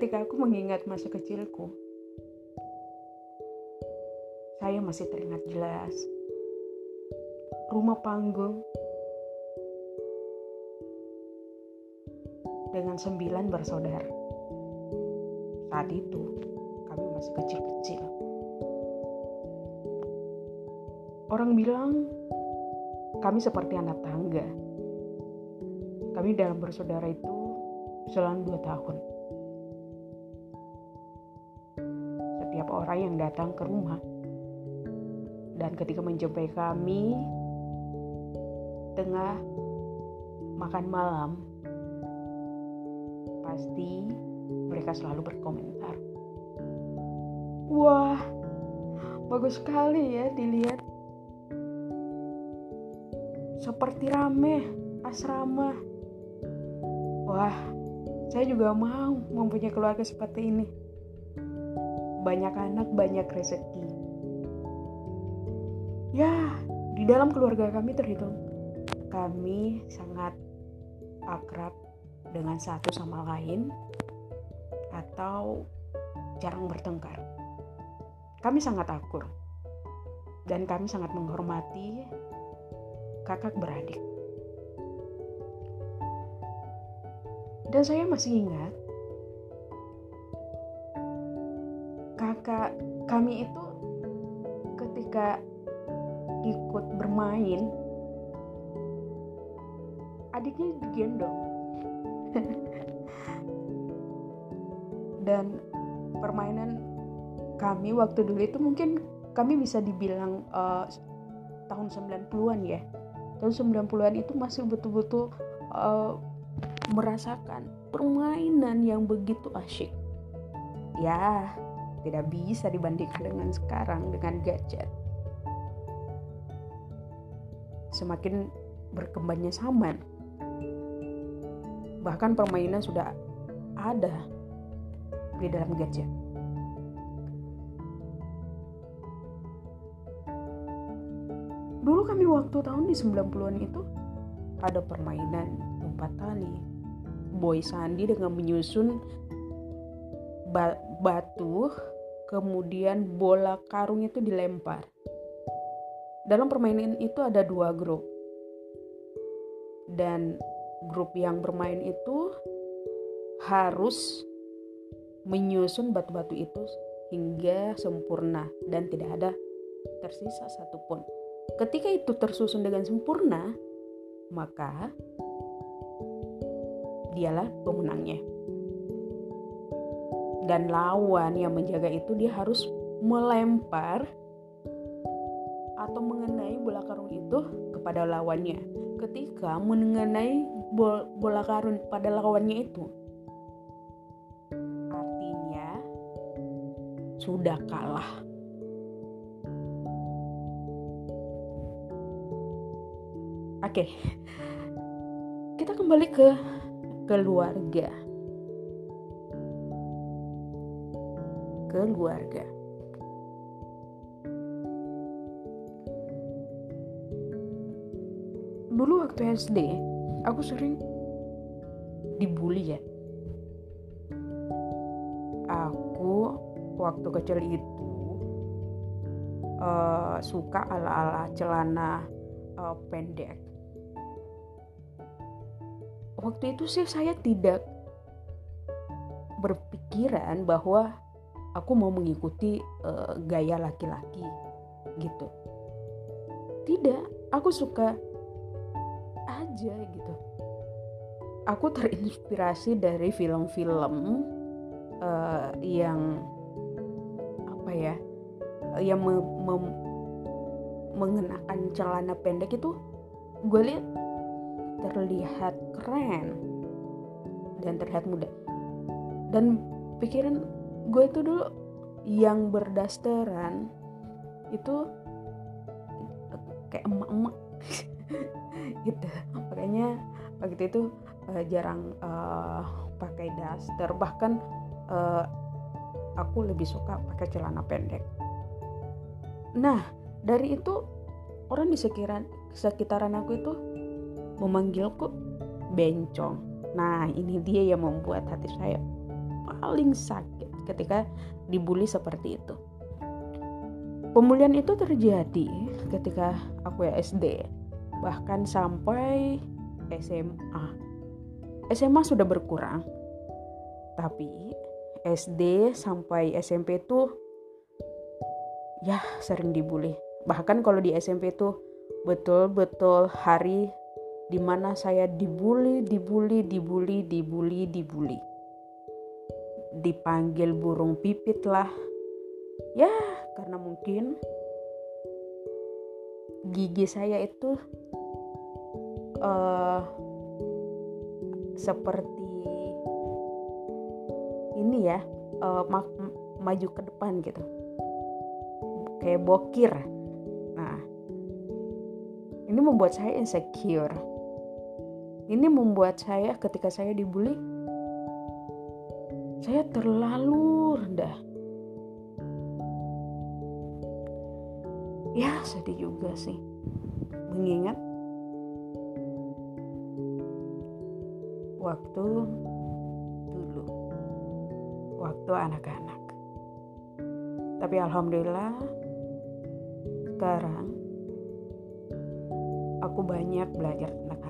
ketika aku mengingat masa kecilku, saya masih teringat jelas rumah panggung dengan sembilan bersaudara. Saat itu kami masih kecil-kecil. Orang bilang kami seperti anak tangga. Kami dalam bersaudara itu selang dua tahun. Orang yang datang ke rumah. Dan ketika menjumpai kami tengah makan malam pasti mereka selalu berkomentar. Wah bagus sekali ya dilihat. Seperti rame asrama. Wah saya juga mau mempunyai keluarga seperti ini banyak anak banyak rezeki ya di dalam keluarga kami terhitung kami sangat akrab dengan satu sama lain atau jarang bertengkar. Kami sangat akur dan kami sangat menghormati kakak beradik. Dan saya masih ingat kakak kami itu ketika ikut bermain adiknya digendong dan permainan kami waktu dulu itu mungkin kami bisa dibilang uh, tahun 90-an ya. Tahun 90-an itu masih betul-betul uh, merasakan permainan yang begitu asyik. Ya tidak bisa dibandingkan dengan sekarang dengan gadget semakin berkembangnya zaman. Bahkan permainan sudah ada di dalam gadget. Dulu kami waktu tahun di 90-an itu ada permainan lompat tali. Boy Sandi dengan menyusun batu kemudian bola karung itu dilempar dalam permainan itu ada dua grup. Dan grup yang bermain itu harus menyusun batu-batu itu hingga sempurna dan tidak ada tersisa satupun. Ketika itu tersusun dengan sempurna, maka dialah pemenangnya. Dan lawan yang menjaga itu dia harus melempar atau mengenai bola karung itu kepada lawannya. Ketika mengenai bola karung pada lawannya itu, artinya sudah kalah. Oke, kita kembali ke keluarga. Keluarga. dulu waktu SD aku sering dibully ya aku waktu kecil itu uh, suka ala-ala celana uh, pendek waktu itu sih saya tidak berpikiran bahwa aku mau mengikuti uh, gaya laki-laki gitu. Tidak aku suka aja gitu. Aku terinspirasi dari film-film uh, yang apa ya yang me, me, mengenakan celana pendek itu gue lihat terlihat keren dan terlihat muda. Dan pikiran gue itu dulu yang berdasteran itu kayak emak-emak. Gitu. Makanya waktu itu uh, jarang uh, pakai daster. Bahkan uh, aku lebih suka pakai celana pendek. Nah dari itu orang di sekitaran sekitaran aku itu memanggilku bencong. Nah ini dia yang membuat hati saya paling sakit ketika dibully seperti itu. Pembulian itu terjadi ketika aku ya SD, bahkan sampai SMA. SMA sudah berkurang, tapi SD sampai SMP tuh ya sering dibully. Bahkan kalau di SMP tuh betul-betul hari di mana saya dibully, dibully, dibully, dibully, dibully. Dipanggil burung pipit lah. Ya, karena mungkin gigi saya itu uh, seperti ini ya uh, ma maju ke depan gitu. Kayak bokir. Nah ini membuat saya insecure. Ini membuat saya ketika saya dibully saya terlalu rendah ya sedih juga sih. Mengingat waktu dulu waktu anak-anak. Tapi alhamdulillah sekarang aku banyak belajar tentang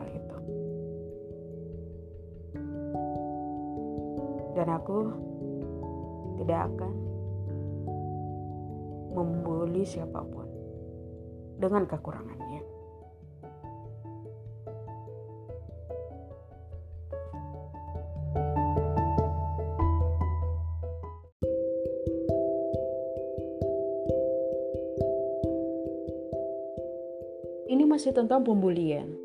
dan aku tidak akan membuli siapa pun dengan kekurangannya. Ini masih tentang pembulian.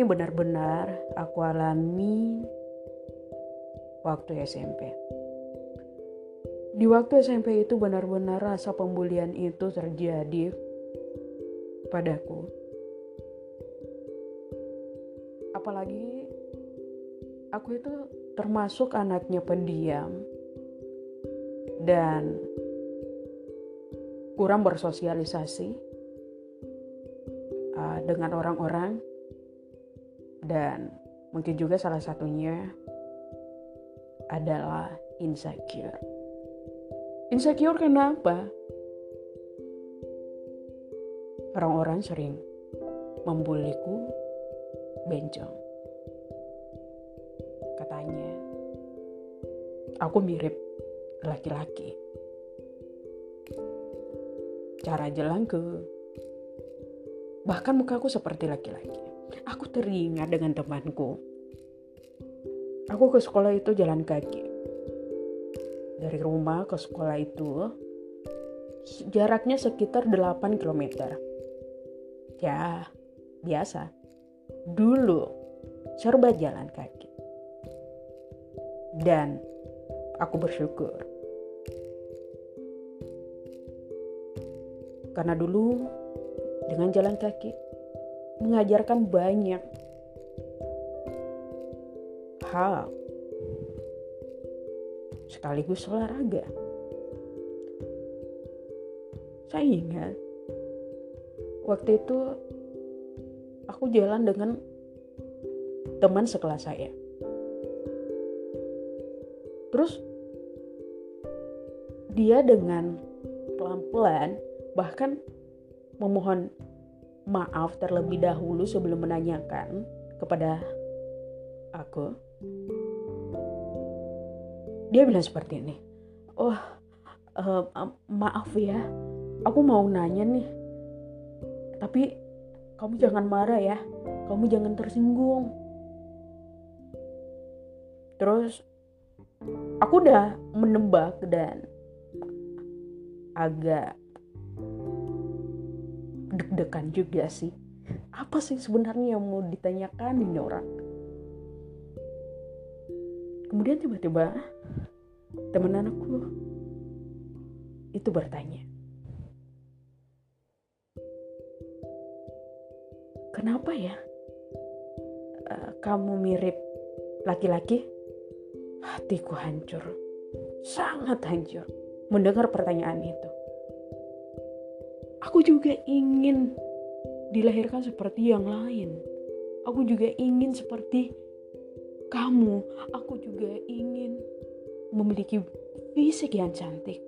Ini benar-benar aku alami waktu SMP. Di waktu SMP itu benar-benar rasa pembulian itu terjadi padaku. Apalagi aku itu termasuk anaknya pendiam dan kurang bersosialisasi uh, dengan orang-orang dan mungkin juga salah satunya adalah insecure. Insecure kenapa? Orang-orang sering membuliku bencong. Katanya, aku mirip laki-laki. Cara jalanku, bahkan mukaku seperti laki-laki. Aku teringat dengan temanku. Aku ke sekolah itu jalan kaki dari rumah ke sekolah itu jaraknya sekitar 8 km. Ya, biasa. Dulu serba jalan kaki. Dan aku bersyukur. Karena dulu dengan jalan kaki mengajarkan banyak hal sekaligus olahraga. Saya ingat waktu itu aku jalan dengan teman sekelas saya. Terus dia dengan pelan-pelan bahkan memohon maaf terlebih dahulu sebelum menanyakan kepada aku. Dia bilang seperti ini. Oh uh, maaf ya. Aku mau nanya nih. Tapi kamu jangan marah ya. Kamu jangan tersinggung. Terus aku udah menebak dan agak deg-degan juga sih apa sih sebenarnya yang mau ditanyakan ini orang kemudian tiba-tiba teman anakku itu bertanya, "Kenapa ya uh, kamu mirip laki-laki?" Hatiku hancur, sangat hancur mendengar pertanyaan itu. Aku juga ingin dilahirkan seperti yang lain. Aku juga ingin seperti kamu. Aku juga ingin memiliki fisik yang cantik.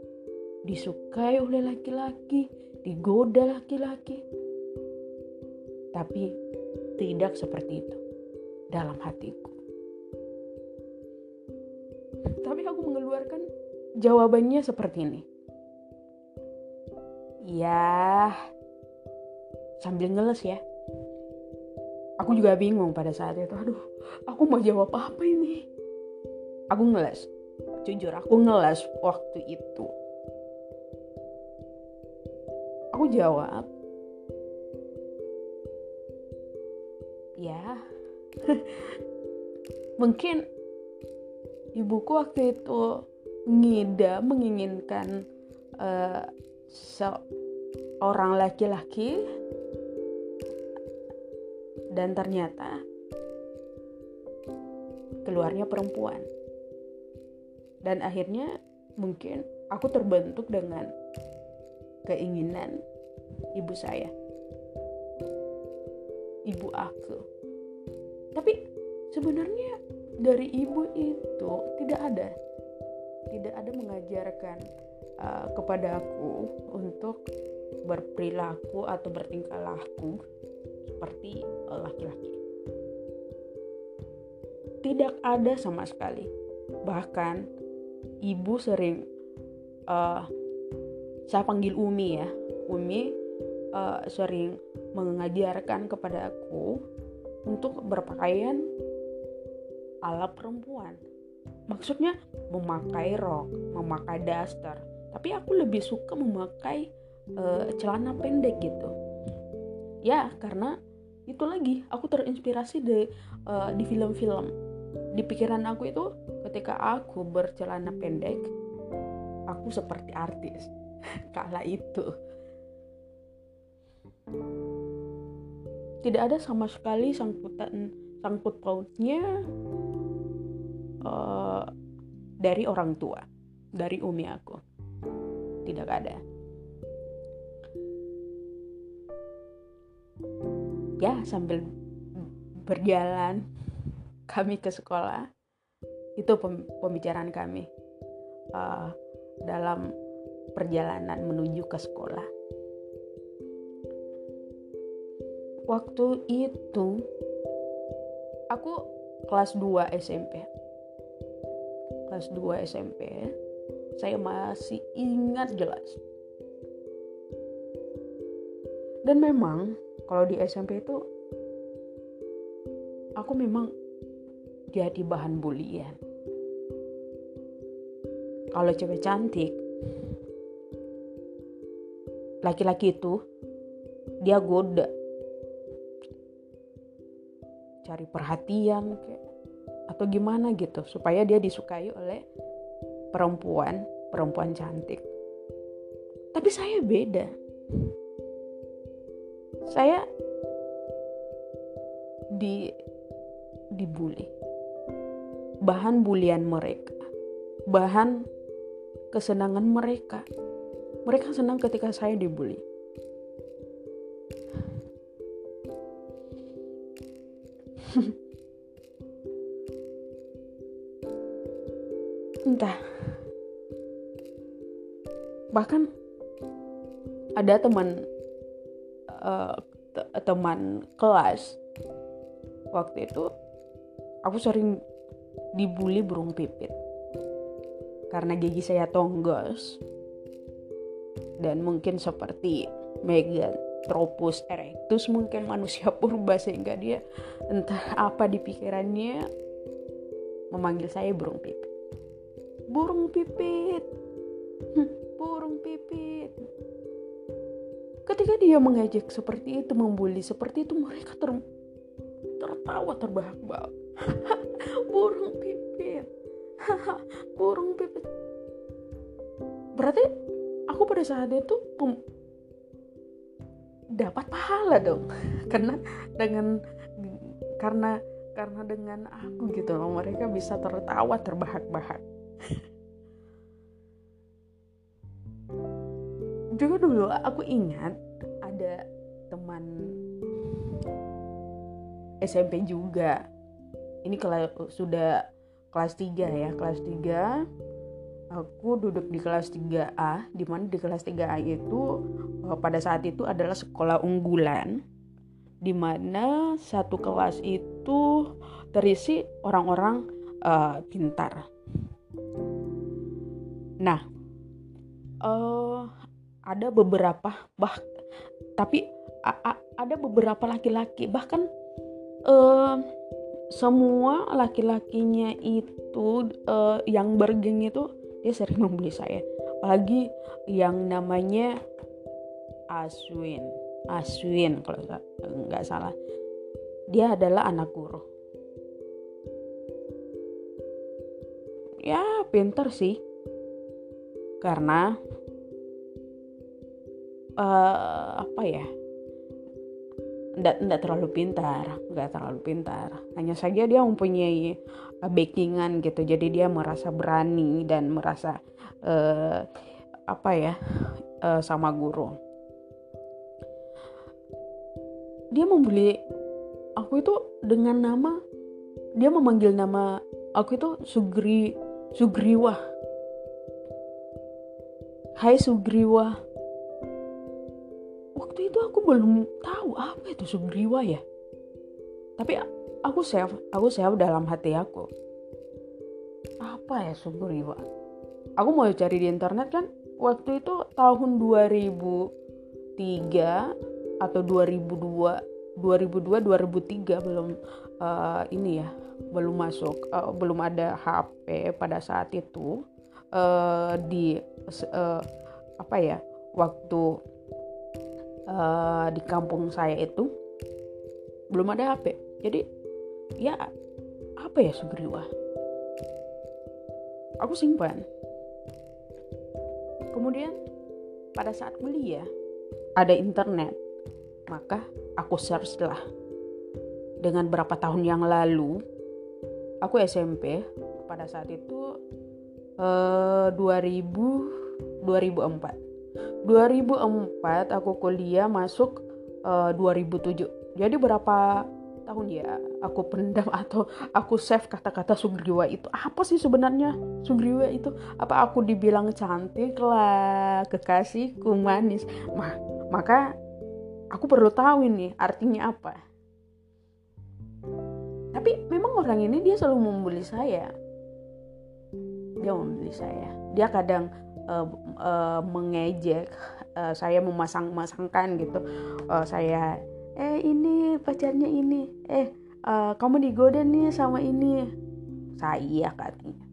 Disukai oleh laki-laki digoda laki-laki. Tapi tidak seperti itu dalam hatiku. Tapi aku mengeluarkan jawabannya seperti ini ya sambil ngeles ya. Aku juga bingung pada saat itu. Aduh aku mau jawab apa ini? Aku ngeles. Jujur aku ngeles waktu itu. Aku jawab. Ya mungkin ibuku waktu itu ngida menginginkan uh, seorang laki-laki dan ternyata keluarnya perempuan. Dan akhirnya mungkin aku terbentuk dengan keinginan ibu saya. Ibu aku. Tapi sebenarnya dari ibu itu tidak ada. Tidak ada mengajarkan uh, kepada aku untuk berperilaku atau bertingkah laku seperti laki-laki. Tidak ada sama sekali. Bahkan ibu sering uh, saya panggil Umi ya. Umi uh, sering mengajarkan kepada aku untuk berpakaian ala perempuan. Maksudnya memakai rok, memakai daster. Tapi aku lebih suka memakai uh, celana pendek gitu. Ya, karena itu lagi aku terinspirasi di uh, di film-film. Di pikiran aku itu ketika aku bercelana pendek aku seperti artis. Kala itu. Tidak ada sama sekali sangkutan sangkut pautnya uh, dari orang tua dari umi aku. Tidak ada ya sambil berjalan kami ke sekolah. Itu pembicaraan kami uh, dalam perjalanan menuju ke sekolah. Waktu itu aku kelas 2 SMP kelas 2 SMP saya masih ingat jelas. Dan memang kalau di SMP itu aku memang jadi bahan bulian. Kalau cewek cantik laki-laki itu dia goda. Cari perhatian kayak atau gimana gitu supaya dia disukai oleh perempuan perempuan cantik. Tapi saya beda saya di dibully. Bahan bulian mereka. Bahan kesenangan mereka. Mereka senang ketika saya dibully. Entah. Bahkan ada teman teman kelas. Waktu itu aku sering dibully burung pipit. Karena gigi saya tonggos. Dan mungkin seperti Meganthropus erectus mungkin manusia purba sehingga dia entah apa di pikirannya memanggil saya burung pipit. Burung pipit. Burung Ketika dia mengejek seperti itu, membuli seperti itu, mereka ter tertawa terbahak-bahak. Burung pipit. Burung pipit. Berarti aku pada saat itu dapat pahala dong. karena dengan karena karena dengan aku gitu loh mereka bisa tertawa terbahak-bahak juga dulu aku ingat ada teman SMP juga ini kelas sudah kelas 3 ya kelas 3 aku duduk di kelas 3A di mana di kelas 3A itu uh, pada saat itu adalah sekolah unggulan di mana satu kelas itu terisi orang-orang uh, pintar. Nah, uh, ada beberapa bah tapi a, a, ada beberapa laki-laki. Bahkan uh, semua laki-lakinya itu uh, yang bergeng itu dia sering membeli saya. Apalagi yang namanya Aswin. Aswin kalau nggak salah. Dia adalah anak guru. Ya pinter sih. Karena uh, apa ya? Tidak terlalu pintar nggak terlalu pintar. Hanya saja dia mempunyai uh, backingan gitu. Jadi dia merasa berani dan merasa uh, apa ya uh, sama guru. Dia membeli aku itu dengan nama dia memanggil nama aku itu Sugri Sugriwa Hai Sugriwa waktu itu aku belum tahu apa itu sugriwa ya. Tapi aku save aku save dalam hati aku. Apa ya sugriwa? Aku mau cari di internet kan waktu itu tahun 2003 atau 2002 2002 2003 belum uh, ini ya belum masuk uh, belum ada HP pada saat itu uh, di uh, apa ya waktu uh, di kampung saya itu belum ada HP jadi ya apa ya Sugriwa aku simpan. Kemudian pada saat kuliah ada internet. Maka aku search lah. Dengan berapa tahun yang lalu aku SMP pada saat itu uh, 2000 2004 2004 aku kuliah masuk uh, eh, 2007 jadi berapa tahun ya aku pendam atau aku save kata-kata Sugriwa itu? Apa sih sebenarnya Sugriwa itu? Apa aku dibilang cantik lah kekasihku manis? Ma maka aku perlu tahu ini artinya apa. Tapi memang orang ini dia selalu membuli saya. Dia membeli saya. Dia kadang uh, uh, mengejek uh, saya memasang-masangkan gitu. Uh, saya eh ini pacarnya ini. Eh uh, kamu digoda nih sama ini. Saya katanya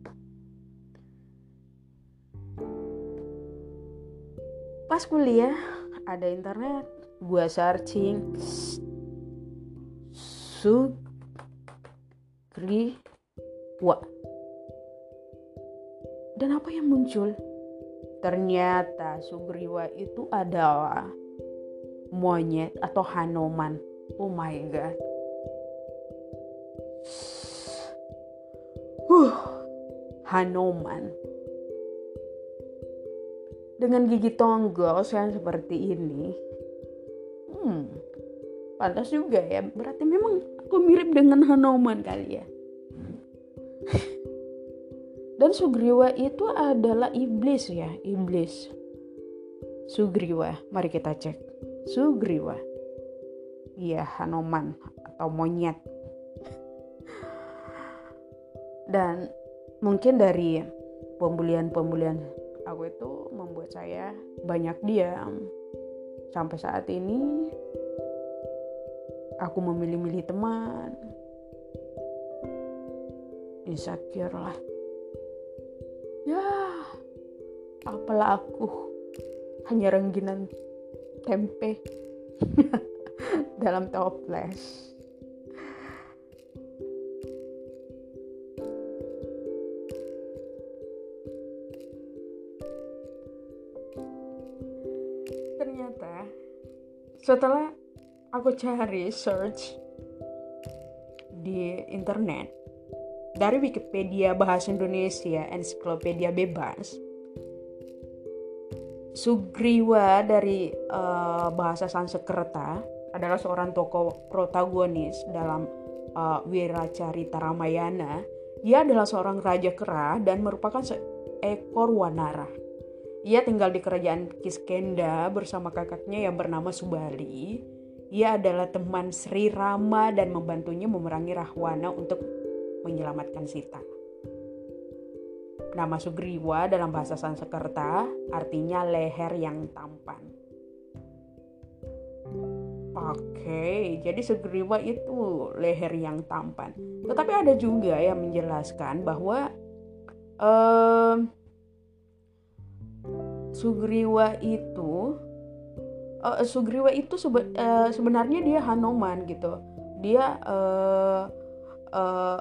pas kuliah ada internet gua searching. Sugriwa dan apa yang muncul Ternyata Sugriwa itu adalah monyet atau Hanoman. Oh my god. Huh, Hanoman. Dengan gigi tonggol yang seperti ini. Hmm, pantas juga ya. Berarti memang aku mirip dengan Hanoman kali ya. Dan Sugriwa itu adalah iblis ya, iblis. Sugriwa, mari kita cek. Sugriwa. Iya, Hanoman atau monyet. Dan mungkin dari pembulian-pembulian aku itu membuat saya banyak diam. Sampai saat ini aku memilih-milih teman. Insecure lah ya apalah aku. Hanya rengginan tempe. Dalam toples. Ternyata setelah aku cari search di internet dari Wikipedia Bahasa Indonesia Ensiklopedia Bebas Sugriwa dari uh, bahasa Sanskerta adalah seorang tokoh protagonis dalam uh, Wiracarita Ramayana, ia adalah seorang raja kera dan merupakan seekor wanara. Ia tinggal di kerajaan Kiskenda bersama kakaknya yang bernama Subali. Ia adalah teman Sri Rama dan membantunya memerangi Rahwana untuk menyelamatkan Sita. Nama Sugriwa dalam bahasa Sanskerta artinya leher yang tampan. Oke, jadi Sugriwa itu leher yang tampan. Tetapi ada juga yang menjelaskan bahwa um, Sugriwa itu uh, Sugriwa itu sebe uh, sebenarnya dia Hanoman gitu. Dia uh, uh,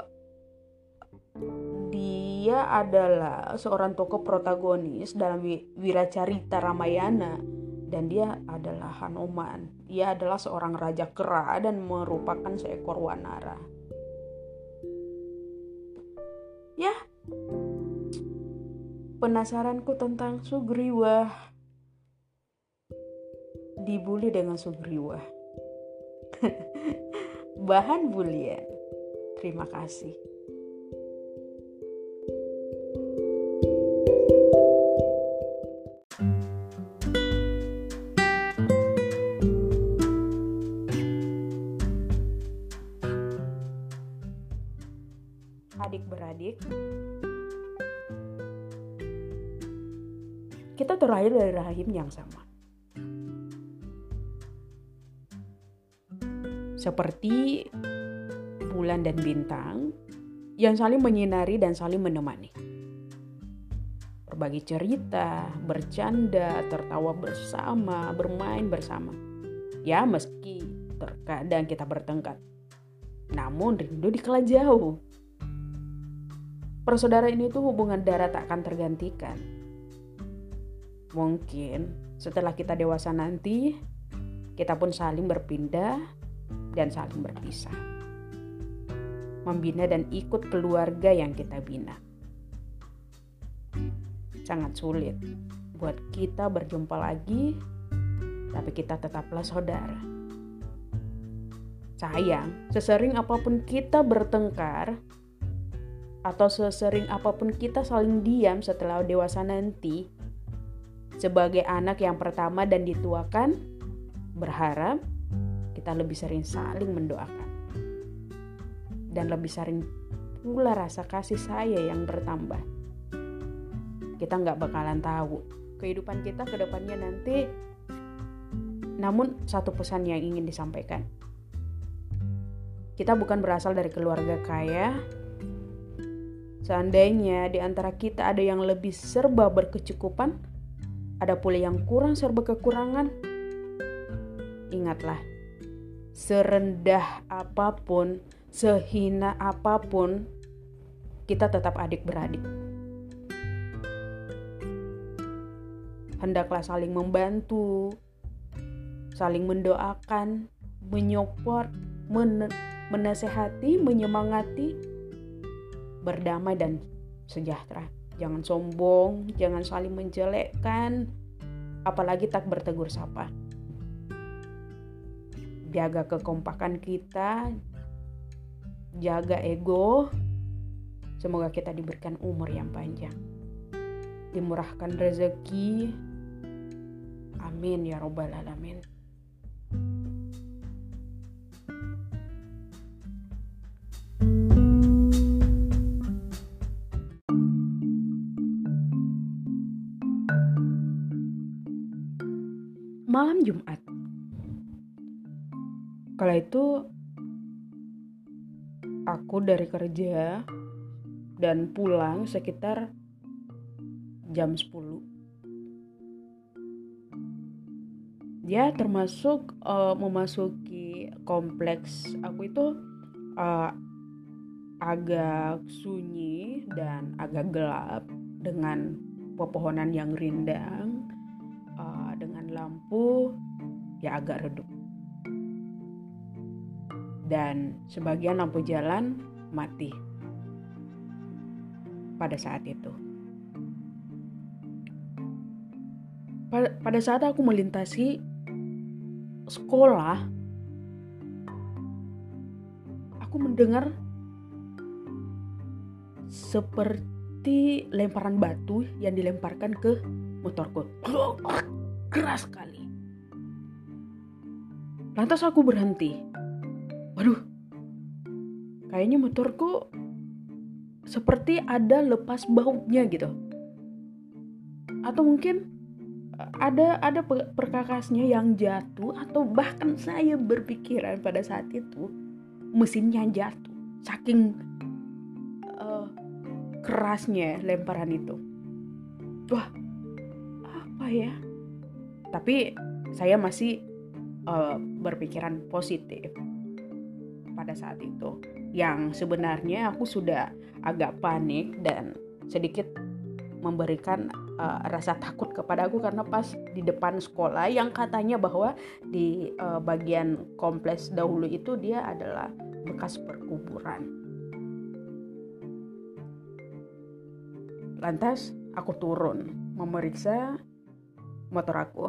dia adalah seorang tokoh protagonis dalam Wiracarita Ramayana dan dia adalah Hanuman. Ia adalah seorang raja kera dan merupakan seekor wanara. Ya, penasaranku tentang Sugriwa. Dibully dengan Sugriwa. Bahan bulian. Terima kasih. Terlahir dari rahim yang sama seperti bulan dan bintang yang saling menyinari dan saling menemani berbagi cerita, bercanda, tertawa bersama, bermain bersama. Ya meski terkadang kita bertengkar, namun rindu dikala jauh. Persaudara ini tuh hubungan darah tak akan tergantikan. Mungkin setelah kita dewasa nanti, kita pun saling berpindah dan saling berpisah. Membina dan ikut keluarga yang kita bina. Sangat sulit buat kita berjumpa lagi, tapi kita tetaplah saudara. Sayang, sesering apa pun kita bertengkar, atau sesering apa pun kita saling diam setelah dewasa nanti, sebagai anak yang pertama dan dituakan, berharap kita lebih sering saling mendoakan. Dan lebih sering pula rasa kasih saya yang bertambah. Kita nggak bakalan tahu kehidupan kita ke depannya nanti. Namun satu pesan yang ingin disampaikan. Kita bukan berasal dari keluarga kaya, Seandainya di antara kita ada yang lebih serba berkecukupan, ada pula yang kurang serba kekurangan. Ingatlah, serendah apa pun, sehina apa pun, kita tetap adik-beradik. Hendaklah saling membantu, saling mendoakan, menyoport, men menasehati, menyemangati, berdamai dan sejahtera. Jangan sombong, jangan saling menjelekkan, apalagi tak bertegur sapa. Jaga kekompakan kita, jaga ego. Semoga kita diberikan umur yang panjang. Dimurahkan rezeki. Amin ya robbal alamin. Malam Jumat. Kala itu aku dari kerja dan pulang sekitar jam 10. Ya termasuk uh, memasuki kompleks aku itu uh, agak sunyi dan agak gelap dengan pepohonan yang rindang lampu ya agak redup. Dan sebagian lampu jalan mati pada saat itu. Pada saat aku melintasi sekolah, aku mendengar seperti lemparan batu yang dilemparkan ke motorku. Keras sekali. Lantas aku berhenti. Waduh, kayaknya motorku seperti ada lepas bautnya gitu. Atau mungkin ada ada perkakasnya yang jatuh atau bahkan saya berpikiran pada saat itu mesinnya jatuh saking uh, kerasnya lemparan itu. Wah, apa ya? Tapi saya masih uh, berpikiran positif pada saat itu. Yang sebenarnya aku sudah agak panik dan sedikit memberikan uh, rasa takut kepada aku karena pas di depan sekolah yang katanya bahwa di uh, bagian kompleks dahulu itu dia adalah bekas perkuburan. Lantas aku turun memeriksa motor aku.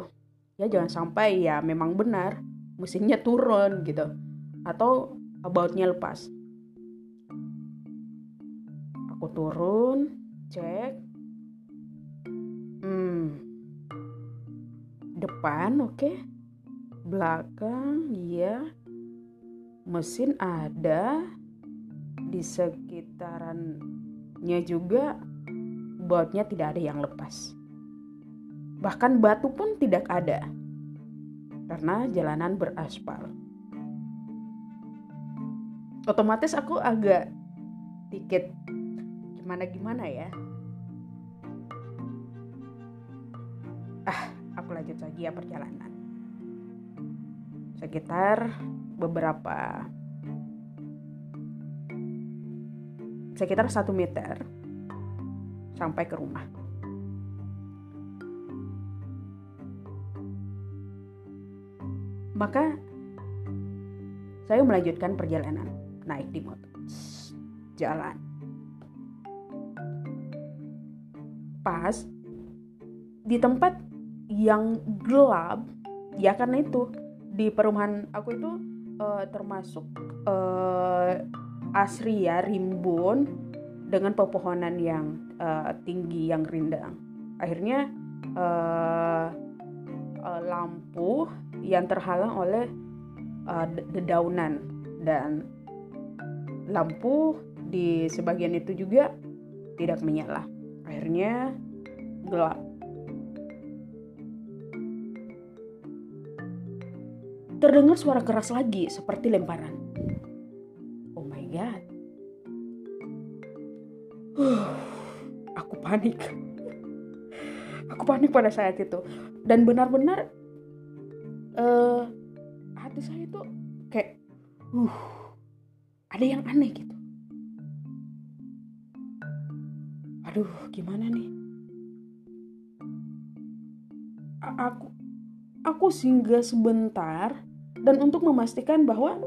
Ya jangan sampai ya memang benar mesinnya turun gitu. Atau bautnya lepas. Aku turun cek. Hmm. Depan oke. Okay. belakang iya. Mesin ada. Di sekitarannya juga bautnya tidak ada yang lepas. Bahkan batu pun tidak ada karena jalanan beraspal. Otomatis aku agak dikit gimana-gimana ya. Ah, aku lanjut lagi ya perjalanan. Sekitar beberapa sekitar satu meter sampai ke rumah. Maka saya melanjutkan perjalanan naik di motor. Jalan. Pas di tempat yang gelap, ya karena itu di perumahan aku itu uh, termasuk uh, asri ya rimbun dengan pepohonan yang uh, tinggi yang rindang. Akhirnya uh, uh, lampu yang terhalang oleh uh, dedaunan dan lampu di sebagian itu juga tidak menyala. Akhirnya gelap. Terdengar suara keras lagi seperti lemparan. Oh my god. aku panik. Aku panik pada saat itu dan benar-benar uh, hati saya tuh kayak uh ada yang aneh gitu. Aduh gimana nih? Aku aku singgah sebentar dan untuk memastikan bahwa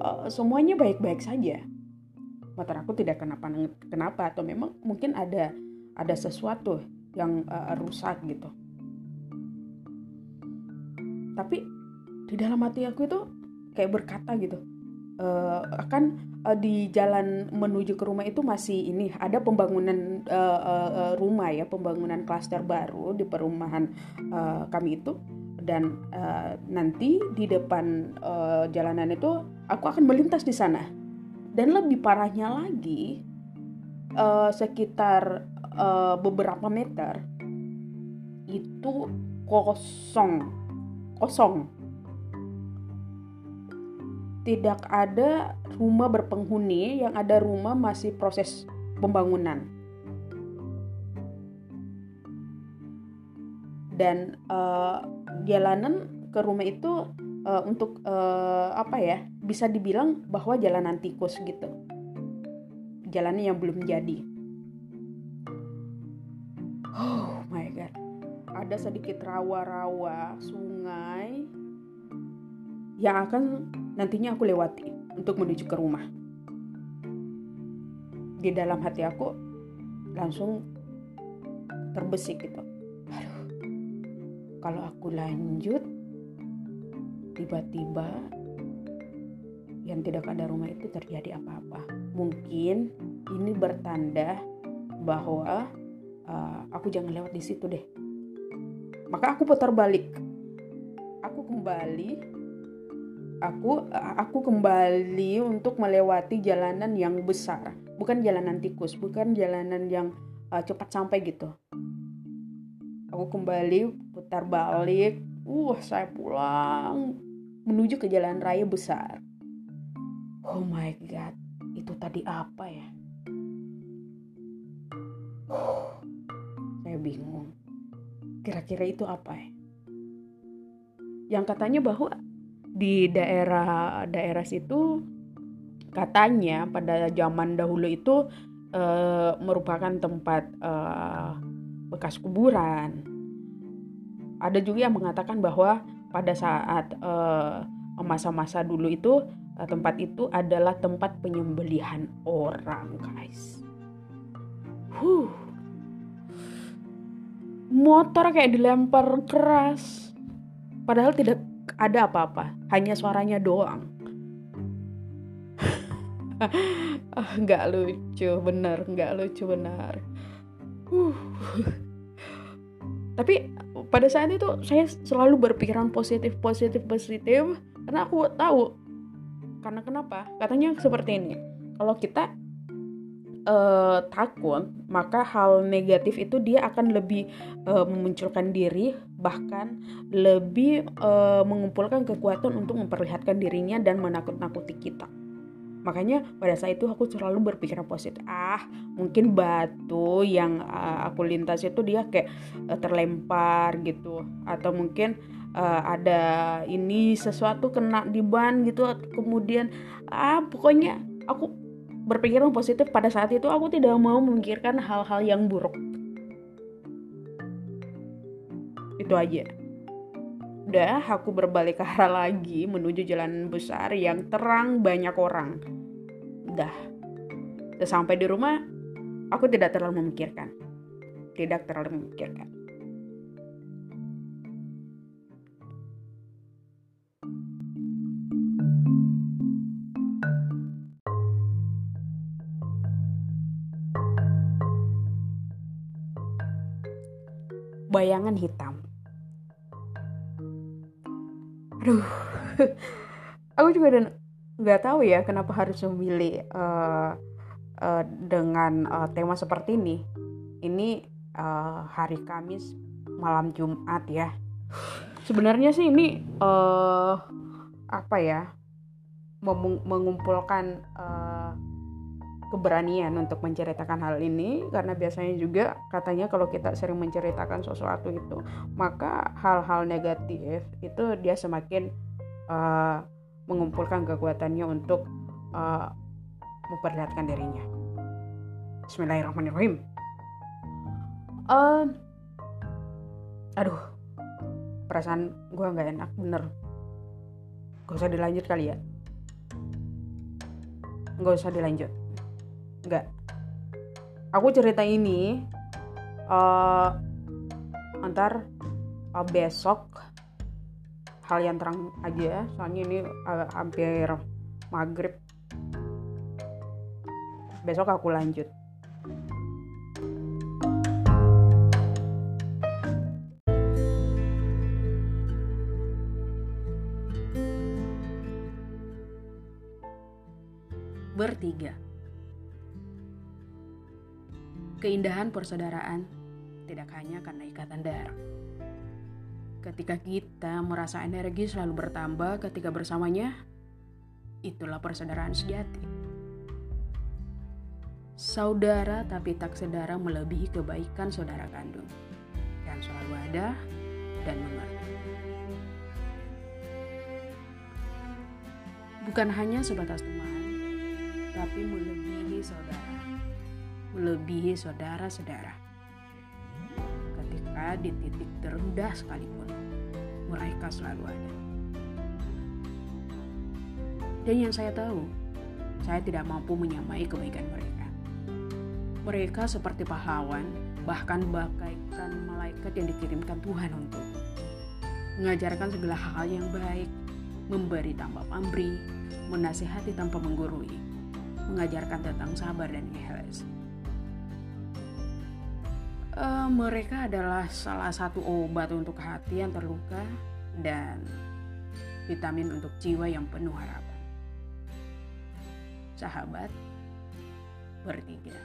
uh, semuanya baik-baik saja. Motor aku tidak kenapa kenapa atau memang mungkin ada ada sesuatu yang uh, rusak gitu di dalam hati aku itu kayak berkata gitu uh, akan uh, di jalan menuju ke rumah itu masih ini ada pembangunan uh, uh, rumah ya pembangunan klaster baru di perumahan uh, kami itu dan uh, nanti di depan uh, jalanan itu aku akan melintas di sana dan lebih parahnya lagi uh, sekitar uh, beberapa meter itu kosong kosong. Tidak ada rumah berpenghuni, yang ada rumah masih proses pembangunan. Dan uh, jalanan ke rumah itu uh, untuk uh, apa ya? Bisa dibilang bahwa jalanan tikus gitu. Jalannya yang belum jadi. Oh my god ada sedikit rawa-rawa sungai yang akan nantinya aku lewati untuk menuju ke rumah. Di dalam hati aku langsung terbesik gitu. Aduh, kalau aku lanjut tiba-tiba yang tidak ada rumah itu terjadi apa-apa. Mungkin ini bertanda bahwa uh, aku jangan lewat di situ deh. Maka aku putar balik. Aku kembali aku aku kembali untuk melewati jalanan yang besar, bukan jalanan tikus, bukan jalanan yang uh, cepat sampai gitu. Aku kembali putar balik, uh saya pulang menuju ke jalan raya besar. Oh my god, itu tadi apa ya? saya bingung. Kira-kira itu apa ya? Yang katanya bahwa di daerah daerah situ katanya pada zaman dahulu itu e, merupakan tempat e, bekas kuburan. Ada juga yang mengatakan bahwa pada saat masa-masa dulu itu tempat itu adalah tempat penyembelihan orang, guys. Huh. Motor kayak dilempar keras. Padahal tidak ada apa-apa, hanya suaranya doang. ah, nggak lucu, bener, nggak lucu benar. Uh. Tapi pada saat itu saya selalu berpikiran positif, positif, positif karena aku tahu karena kenapa? Katanya seperti ini. Kalau kita uh, takut, maka hal negatif itu dia akan lebih uh, memunculkan diri, bahkan lebih uh, mengumpulkan kekuatan untuk memperlihatkan dirinya dan menakut-nakuti kita. Makanya pada saat itu aku selalu berpikir positif. Ah, mungkin batu yang uh, aku lintas itu dia kayak uh, terlempar gitu, atau mungkin uh, ada ini sesuatu kena di ban gitu, kemudian ah pokoknya aku berpikiran positif pada saat itu aku tidak mau memikirkan hal-hal yang buruk itu aja. Udah aku berbalik ke arah lagi menuju jalan besar yang terang banyak orang. Udah. Sampai di rumah aku tidak terlalu memikirkan. Tidak terlalu memikirkan. Bayangan hitam. Aduh, aku juga nggak tahu ya kenapa harus memilih uh, uh, dengan uh, tema seperti ini. Ini uh, hari Kamis malam Jumat ya. Sebenarnya sih ini uh, apa ya mengumpulkan uh, keberanian untuk menceritakan hal ini karena biasanya juga katanya kalau kita sering menceritakan sesuatu itu maka hal-hal negatif itu dia semakin uh, mengumpulkan kekuatannya untuk uh, memperlihatkan dirinya. Bismillahirrahmanirrahim. Uh, aduh, perasaan gue nggak enak bener. Gak usah dilanjut kali ya. Gak usah dilanjut nggak. Aku cerita ini uh, antar uh, besok hal yang terang aja soalnya ini uh, hampir maghrib. Besok aku lanjut. Bertiga Keindahan persaudaraan tidak hanya karena ikatan darah. Ketika kita merasa energi selalu bertambah ketika bersamanya, itulah persaudaraan sejati. Saudara tapi tak sedara melebihi kebaikan saudara kandung yang selalu ada dan mengerti. Bukan hanya sebatas teman, tapi melebihi saudara melebihi saudara-saudara. Ketika di titik terendah sekalipun, mereka selalu ada. Dan yang saya tahu, saya tidak mampu menyamai kebaikan mereka. Mereka seperti pahlawan, bahkan bagaikan malaikat yang dikirimkan Tuhan untuk mengajarkan segala hal yang baik, memberi tanpa pamrih, menasihati tanpa menggurui, mengajarkan tentang sabar dan ikhlas. Uh, mereka adalah salah satu obat untuk hati yang terluka dan vitamin untuk jiwa yang penuh harapan. Sahabat bertiga.